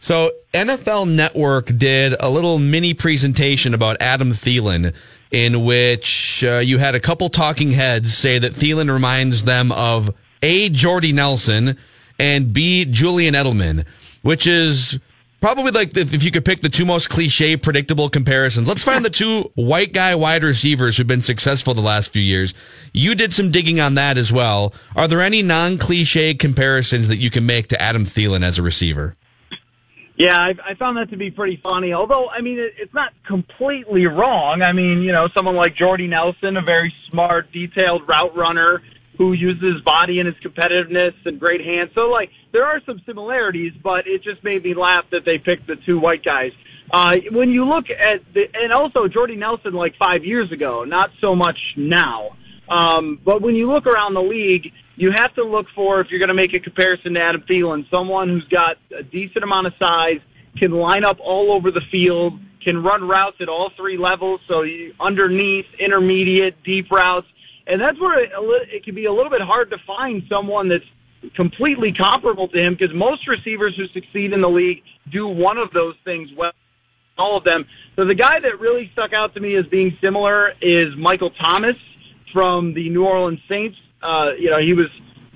B: So NFL Network did a little mini presentation about Adam Thielen in which uh, you had a couple talking heads say that Thielen reminds them of A. Jordy Nelson and B. Julian Edelman, which is probably like if you could pick the two most cliche, predictable comparisons. Let's find the two white guy wide receivers who've been successful the last few years. You did some digging on that as well. Are there any non cliche comparisons that you can make to Adam Thielen as a receiver?
J: Yeah, I, I found that to be pretty funny. Although, I mean, it, it's not completely wrong. I mean, you know, someone like Jordy Nelson, a very smart, detailed route runner who uses his body and his competitiveness and great hands. So, like, there are some similarities, but it just made me laugh that they picked the two white guys. Uh, when you look at the, and also Jordy Nelson like five years ago, not so much now. Um, but when you look around the league, you have to look for, if you're going to make a comparison to Adam Thielen, someone who's got a decent amount of size, can line up all over the field, can run routes at all three levels, so you, underneath, intermediate, deep routes. And that's where it, it can be a little bit hard to find someone that's completely comparable to him because most receivers who succeed in the league do one of those things well. All of them. So the guy that really stuck out to me as being similar is Michael Thomas from the New Orleans Saints. Uh, you know, he was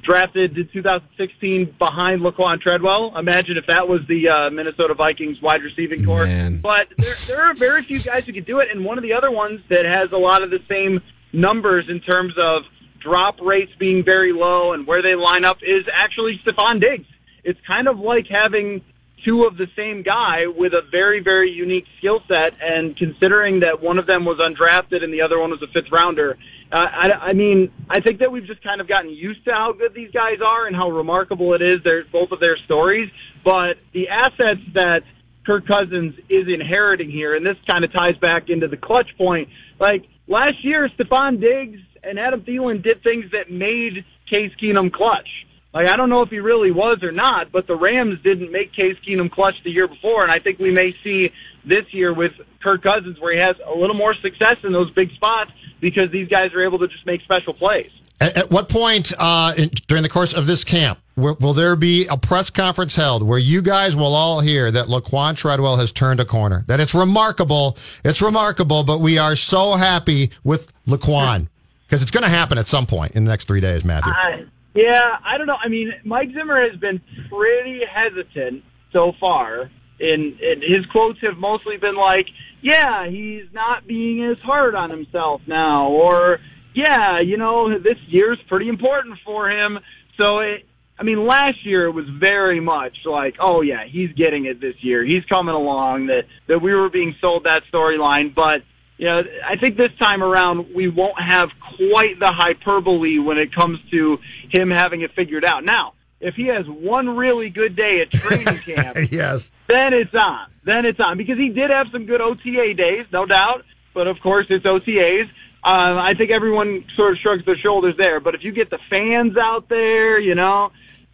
J: drafted in 2016 behind Laquon Treadwell. Imagine if that was the uh, Minnesota Vikings wide receiving corps.
B: Man.
J: But there, there are very few guys who can do it, and one of the other ones that has a lot of the same numbers in terms of drop rates being very low and where they line up is actually Stefon Diggs. It's kind of like having two of the same guy with a very, very unique skill set. And considering that one of them was undrafted and the other one was a fifth rounder, uh, I, I mean, I think that we've just kind of gotten used to how good these guys are and how remarkable it is. Their both of their stories, but the assets that Kirk Cousins is inheriting here, and this kind of ties back into the clutch point. Like last year, Stefon Diggs and Adam Thielen did things that made Case Keenum clutch. Like I don't know if he really was or not, but the Rams didn't make Case Keenum clutch the year before, and I think we may see this year with Kirk Cousins where he has a little more success in those big spots because these guys are able to just make special plays.
C: At, at what point uh, in, during the course of this camp will, there be a press conference held where you guys will all hear that Laquon Treadwell has turned a corner? That it's remarkable, it's remarkable, but we are so happy with Laquon because it's going to happen at some point in the next three days, Matthew.
J: I, yeah, I don't know. I mean, Mike Zimmer has been pretty hesitant so far. In his quotes have mostly been like, "Yeah, he's not being as hard on himself now," or "Yeah, you know, this year's pretty important for him." So it, I mean, last year it was very much like, "Oh yeah, he's getting it this year. He's coming along." That that we were being sold that storyline, but you know, I think this time around we won't have quite the hyperbole when it comes to him having it figured out. Now, if he has one really good day at training camp,
C: yes,
J: then it's on. Then it's on because he did have some good OTA days, no doubt. But of course, it's OTAs. Uh, I think everyone sort of shrugs their shoulders there. But if you get the fans out there, you know,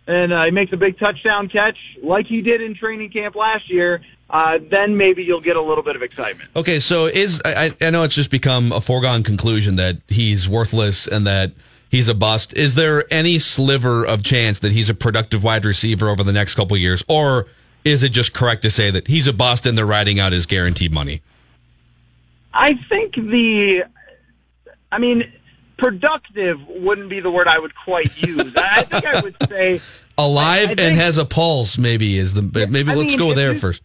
J: and uh, he makes a big touchdown catch like he did in training camp last year, uh, then maybe you'll get a little bit of excitement.
B: Okay, so is I, I know it's just become a foregone conclusion that he's worthless and that he's a bust. Is there any sliver of chance that he's a productive wide receiver over the next couple years, or is it just correct to say that he's a bust and they're riding out his guaranteed money?
J: I think the, I mean, productive wouldn't be the word I would quite use. I think I would say
B: alive
J: I, I think,
B: and has a pulse. Maybe is the maybe I let's mean, go there
J: you,
B: first.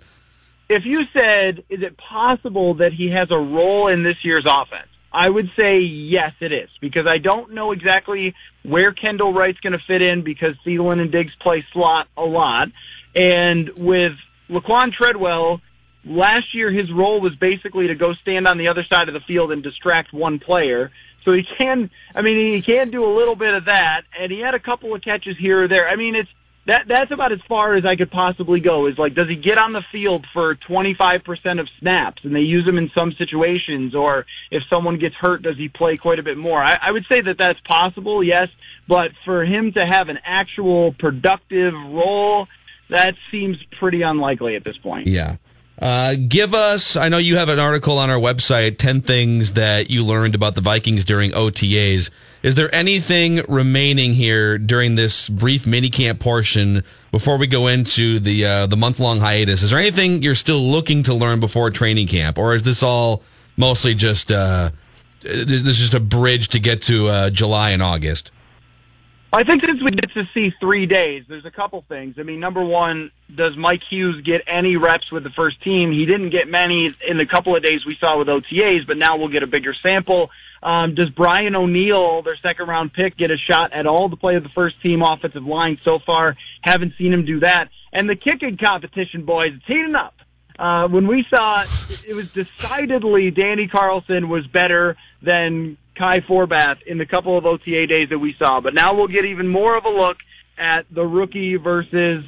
J: If you said, is it possible that he has a role in this year's offense? I would say yes, it is because I don't know exactly where Kendall Wright's going to fit in because Thielen and Diggs play slot a lot, and with Laquon Treadwell. Last year, his role was basically to go stand on the other side of the field and distract one player. So he can, I mean, he can do a little bit of that, and he had a couple of catches here or there. I mean, it's that that's about as far as I could possibly go. Is like, does he get on the field for 25% of snaps, and they use him in some situations, or if someone gets hurt, does he play quite a bit more? I, I would say that that's possible, yes, but for him to have an actual productive role, that seems pretty unlikely at this point.
B: Yeah. Uh, give us, I know you have an article on our website, 10 things that you learned about the Vikings during OTAs. Is there anything remaining here during this brief minicamp portion before we go into the, uh, the month long hiatus? Is there anything you're still looking to learn before training camp? Or is this all mostly just, uh, this is just a bridge to get to, uh, July and August?
J: I think since we get to see three days, there's a couple things. I mean, number one, does Mike Hughes get any reps with the first team? He didn't get many in the couple of days we saw with OTAs, but now we'll get a bigger sample. Um, does Brian O'Neill, their second round pick, get a shot at all to play with the first team offensive line so far? Haven't seen him do that. And the kicking competition, boys, it's heating up. Uh, when we saw it was decidedly Danny Carlson was better than Kai Forbath in the couple of OTA days that we saw. But now we'll get even more of a look at the rookie versus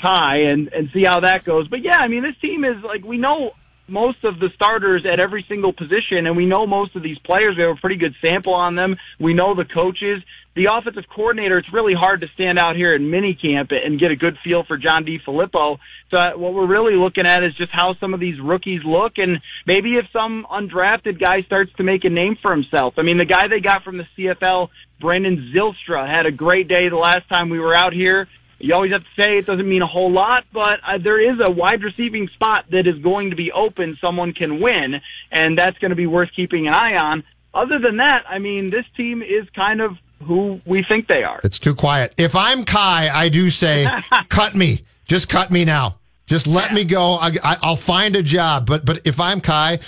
J: Kai and, and see how that goes. But yeah, I mean, this team is like, we know most of the starters at every single position, and we know most of these players. We have a pretty good sample on them. We know the coaches. The offensive coordinator, it's really hard to stand out here in minicamp and get a good feel for John DeFilippo. So uh, what we're really looking at is just how some of these rookies look, and maybe if some undrafted guy starts to make a name for himself. I mean, the guy they got from the CFL, Brandon Zylstra, had a great day the last time we were out here. You always have to say it doesn't mean a whole lot, but uh, there is a wide receiving spot that is going to be open. Someone can win, and that's going to be worth keeping an eye on. Other than that, I mean, this team is kind of who we think they are.
C: It's too quiet. If I'm Kai, I do say, cut me. Just cut me now. Just let me go. I, I, I'll find a job. But but if I'm Kai,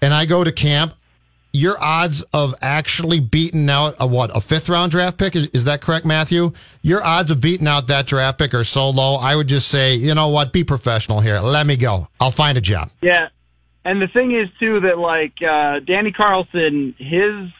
C: and I go to camp, your odds of actually beating out a what a fifth round draft pick is, is that correct, Matthew? Your odds of beating out that draft pick are so low. I would just say, you know what, be professional here. Let me go. I'll find a job.
J: Yeah, and the thing is too that like uh, Danny Carlson, his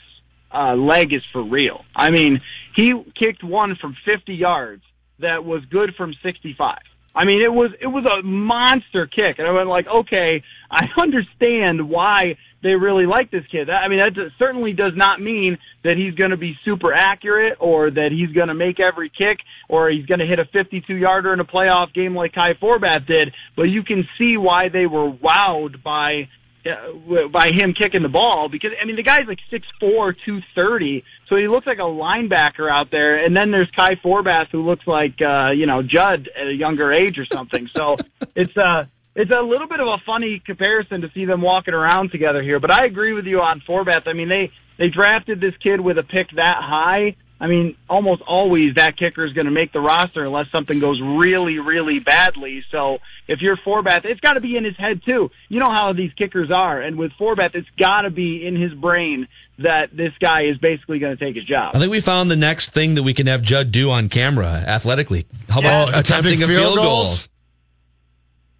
J: uh, leg is for real. I mean, he kicked one from 50 yards that was good from 65. I mean, it was it was a monster kick, and I went like, okay, I understand why they really like this kid. I mean, that certainly does not mean that he's going to be super accurate or that he's going to make every kick or he's going to hit a 52 yarder in a playoff game like Kai Forbath did. But you can see why they were wowed by uh, by him kicking the ball because I mean the guy's like six four, two thirty, so he looks like a linebacker out there. And then there's Kai Forbath who looks like uh, you know Judd at a younger age or something. So it's uh it's a little bit of a funny comparison to see them walking around together here. But I agree with you on Forbath. I mean they they drafted this kid with a pick that high. I mean, almost always that kicker is going to make the roster unless something goes really, really badly. So if you're Forbath, it's got to be in his head too. You know how these kickers are, and with Forbath, it's got to be in his brain that this guy is basically going to take his job.
B: I think we found the next thing that we can have Judd do on camera athletically. How about
C: Yeah.
B: attempting a
C: Attempting
B: field
C: field
B: goal?
C: goals?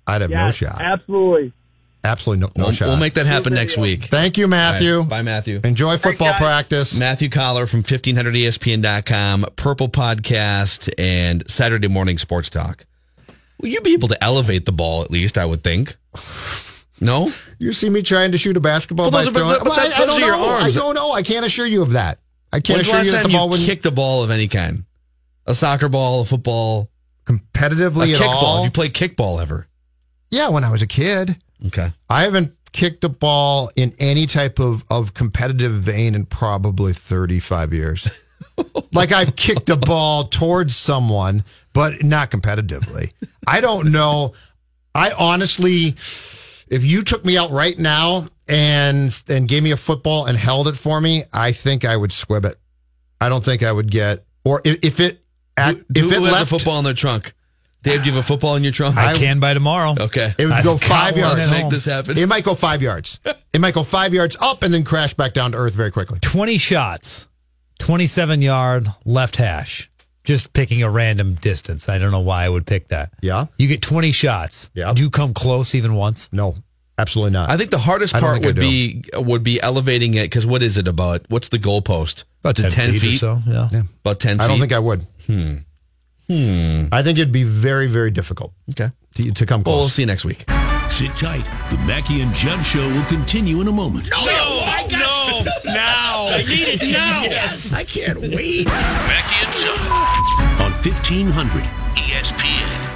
C: I'd have no shot.
J: Absolutely.
C: Absolutely no, no
B: We'll,
C: shot.
B: we'll make that happen next week.
C: Thank you, Matthew.
B: All right. Bye, Matthew.
C: Enjoy football
J: guys.
C: practice.
B: Matthew Coller from E 1500ESPN.com, Purple Podcast, and Saturday Morning Sports Talk. Will you be able to elevate the ball at least, I would think? No?
C: You see me trying to shoot a basketball
B: Well,
C: by
B: those are-
C: throwing.
B: but that-
C: I, I
B: those
C: don't
B: are your
C: know. I don't know. I can't assure you of that. I can't
B: When's the
C: assure
B: last
C: you that the ball
B: you
C: wouldn't...
B: kicked a ball of any kind? A soccer ball, a football, a
C: competitively at
B: kickball?
C: all.
B: Have you play kickball ever?
C: yeah, when I was a kid,
B: Okay.
C: I haven't kicked a ball in any type of, of competitive vein in probably 35 years. like I've kicked a ball towards someone, but not competitively. I don't know. I honestly, if you took me out right now and and gave me a football and held it for me, I think I would squib it. I don't think I would get or if, if it at,
B: Who,
C: if it left
B: a football in their trunk? Dave, do you have a football in your trunk?
K: I can by tomorrow.
B: Okay.
C: It would
K: I've
C: go five
K: one
C: yards.
K: at
B: Make this happen.
C: It might go five yards. It might go five yards up and then crash back down to earth very quickly.
K: 20 shots, 27 yard left hash. Just picking a random distance. I don't know why I would pick that.
C: Yeah.
K: You get 20 shots.
C: Yeah.
K: Do you come close even once?
C: No, absolutely not.
B: I think the hardest part would be would be elevating it because what is it about? What's the goalpost?
K: About
B: Is
K: 10,
B: it
K: feet, or so. Yeah.
B: About ten.
C: I don't think I would. Hmm. Hmm. I think it'd be very, very difficult
B: Okay.
C: to, to come
B: Well, we'll see you next week.
G: Sit tight. The Mackey and Judd Show will continue in a moment.
D: No, no, no, now. I need it now. Yes.
C: I can't wait.
G: Mackey and Judd on 1500 ESPN.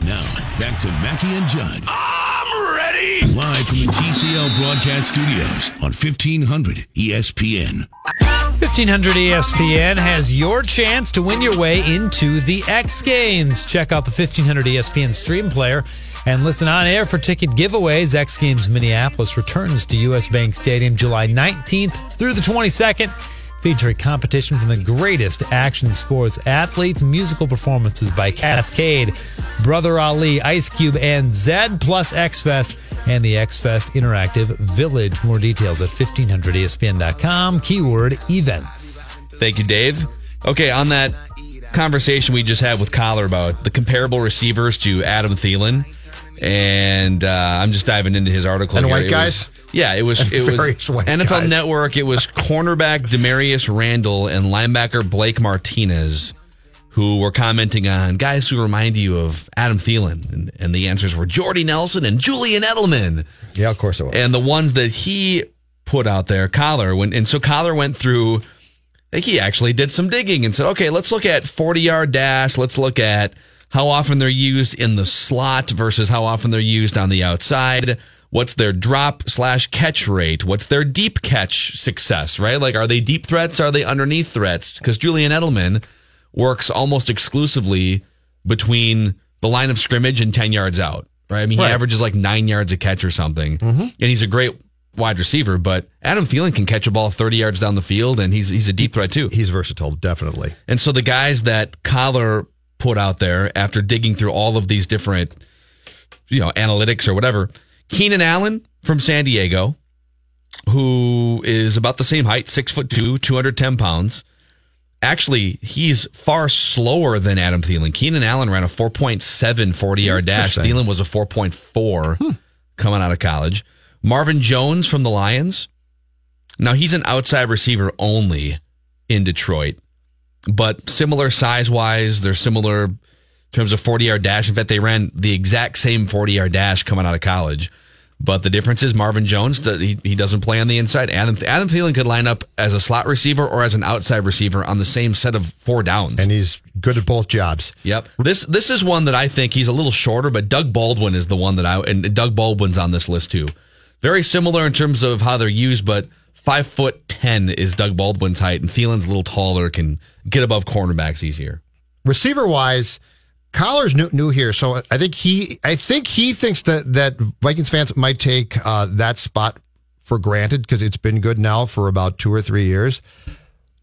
G: Now, back to Mackey and Judd.
D: I'm ready.
G: Live from the TCL broadcast studios on E 1500 ESPN.
K: 1500 ESPN has your chance to win your way into the X Games. Check out the 1500 ESPN stream player and listen on air for ticket giveaways. X Games Minneapolis returns to US Bank Stadium July 19th through the 22nd. Featuring competition from the greatest action sports athletes, musical performances by Kaskade, Brother Ali, Ice Cube, and Zedd, plus X Fest and the X Fest Interactive Village. More details at 1500ESPN.com, keyword events.
B: Thank you, Dave. Okay, on that conversation we just had with Coller about the comparable receivers to Adam Thielen, and uh, I'm just diving into his article.
C: And
B: here.
C: white
B: It
C: guys?
B: Yeah, it was. It was NFL
C: guys.
B: Network. It was cornerback Damarious Randall and linebacker Blake Martinez, who were commenting on guys who remind you of Adam Thielen, and, and the answers were Jordy Nelson and Julian Edelman.
C: Yeah, of course it was.
B: And the ones that he put out there, Coller, when and so Coller went through. I think he actually did some digging and said, okay, let's look at 40 yard dash. Let's look at how often they're used in the slot versus how often they're used on the outside. What's their drop slash catch rate? What's their deep catch success, right? Like, are they deep threats? Are they underneath threats? Because Julian Edelman works almost exclusively between the line of scrimmage and 10 yards out, right? I mean, he
C: Right.
B: averages like nine yards a catch or something. Mm-hmm. And he's a great wide receiver, but Adam Thielen can catch a ball 30 yards down the field, and he's he's a deep threat too.
C: He's versatile, definitely.
B: And so the guys that Coller put out there after digging through all of these different, you know, analytics or whatever, Keenan Allen from San Diego, who is about the same height, six foot two, 210 pounds. Actually, he's far slower than Adam Thielen. Keenan Allen ran a 4.7 40 yard dash. Thielen was a 4.4 hmm. coming out of college. Marvin Jones from the Lions. Now he's an outside receiver only in Detroit, but similar size wise, they're similar in terms of 40 yard dash. In fact, they ran the exact same 40 yard dash coming out of college. But the difference is Marvin Jones, he, he doesn't play on the inside. Adam, Adam Thielen could line up as a slot receiver or as an outside receiver on the same set of four downs.
C: And he's good at both jobs.
B: Yep. This this is one that I think he's a little shorter, but Doug Baldwin is the one that I and Doug Baldwin's on this list too. Very similar in terms of how they're used, but five foot ten is Doug Baldwin's height, and Thielen's a little taller, can get above cornerbacks easier.
C: receiver wise, Coller's new, new here, so I think he, I think he thinks that that Vikings fans might take uh, that spot for granted because it's been good now for about two or three years.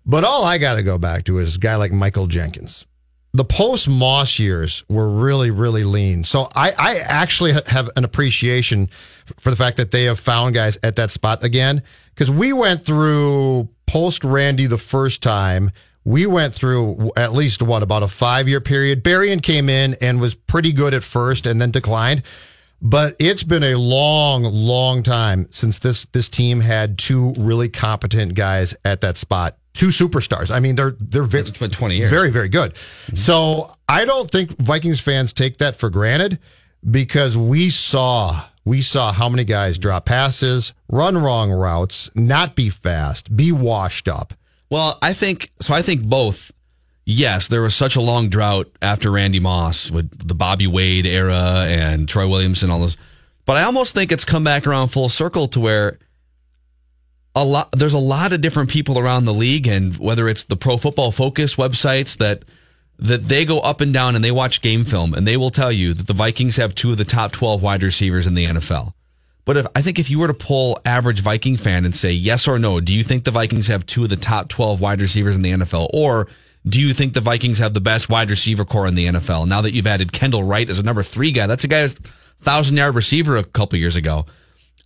C: But all I got to go back to is a guy like Michael Jenkins. The post Moss years were really, really lean. So I, I actually have an appreciation for the fact that they have found guys at that spot again. Because we went through post Randy the first time. We went through at least what about a five year period. Berrian came in and was pretty good at first and then declined. But it's been a long, long time since this this team had two really competent guys at that spot. Two superstars. I mean, they're they're very,
B: 20 years.
C: very, very good. Mm-hmm. So I don't think Vikings fans take that for granted because we saw we saw how many guys drop passes, run wrong routes, not be fast, be washed up.
B: Well, I think so. I think both. Yes, there was such a long drought after Randy Moss with the Bobby Wade era and Troy Williamson, all those. But I almost think it's come back around full circle to where a lot there's a lot of different people around the league, and whether it's the Pro Football Focus websites that that they go up and down and they watch game film and they will tell you that the Vikings have two of the top 12 wide receivers in the NFL. But if I think if you were to pull average Viking fan and say yes or no, do you think the Vikings have two of the top 12 wide receivers in the NFL or do you think the Vikings have the best wide receiver corps in the NFL? Now that you've added Kendall Wright as a number 3 guy, that's a guy who's 1000 yard receiver a couple years ago.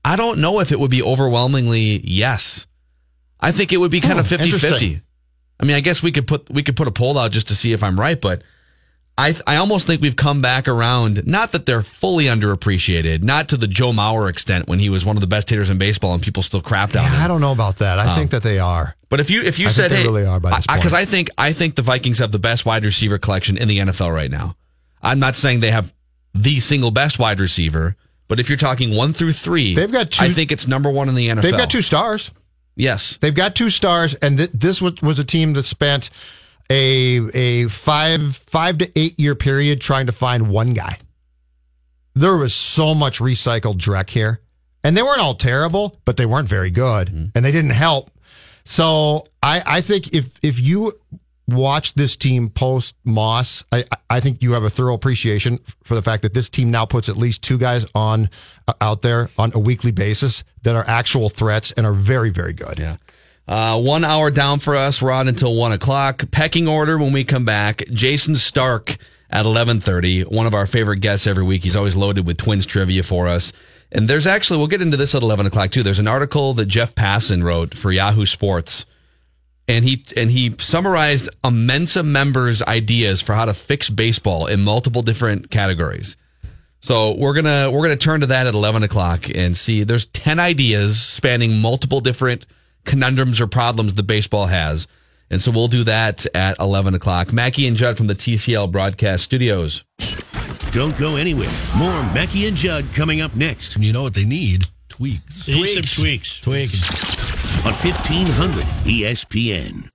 B: I don't know if it would be overwhelmingly yes. I think it would be kind of
C: Hmm,
B: 50-50. I mean, I guess we could put we could put a poll out just to see if I'm right, but I I almost think we've come back around. Not that they're fully underappreciated, not to the Joe Mauer extent when he was one of the best hitters in baseball and people still crapped on
C: Yeah,
B: him.
C: I don't know about that. I
B: Um,
C: think that they are.
B: But if you if you
C: I
B: said
C: they
B: hey,
C: really are by
B: because
C: point.
B: I think I think the Vikings have the best wide receiver collection in the NFL right now. I'm not saying they have the single best wide receiver, but if you're talking one through three,
C: They've got two-
B: I think it's number one in the NFL.
C: They've got two stars.
B: Yes,
C: They've got two stars, and th- this was, was a team that spent a a five five to eight year period trying to find one guy. There was so much recycled Drek here, and they weren't all terrible, but they weren't very good,
B: Mm-hmm.
C: and they didn't help. So I I think if if you watch this team post Moss, I I think you have a thorough appreciation for the fact that this team now puts at least two guys on uh, out there on a weekly basis that are actual threats and are very very good.
B: Yeah. Uh, one hour down for us. We're on until one o'clock. Pecking order when we come back. Jayson Stark at eleven thirty. One of our favorite guests every week. He's always loaded with Twins trivia for us. And there's actually we'll get into this at eleven o'clock too. There's an article that Jeff Passan wrote for Yahoo Sports, and he and he summarized a Mensa members' ideas for how to fix baseball in multiple different categories. So we're gonna we're gonna turn to that at eleven o'clock and see. There's ten ideas spanning multiple different conundrums or problems the baseball has, and so we'll do that at eleven o'clock. Mackey and Judd from the TCL broadcast studios.
G: Don't go anywhere. More Mackey and Judd coming up next
L: You know what they need? Tweaks.
D: Tweaks. tweaks.
L: Tweaks.
G: on 1500 ESPN.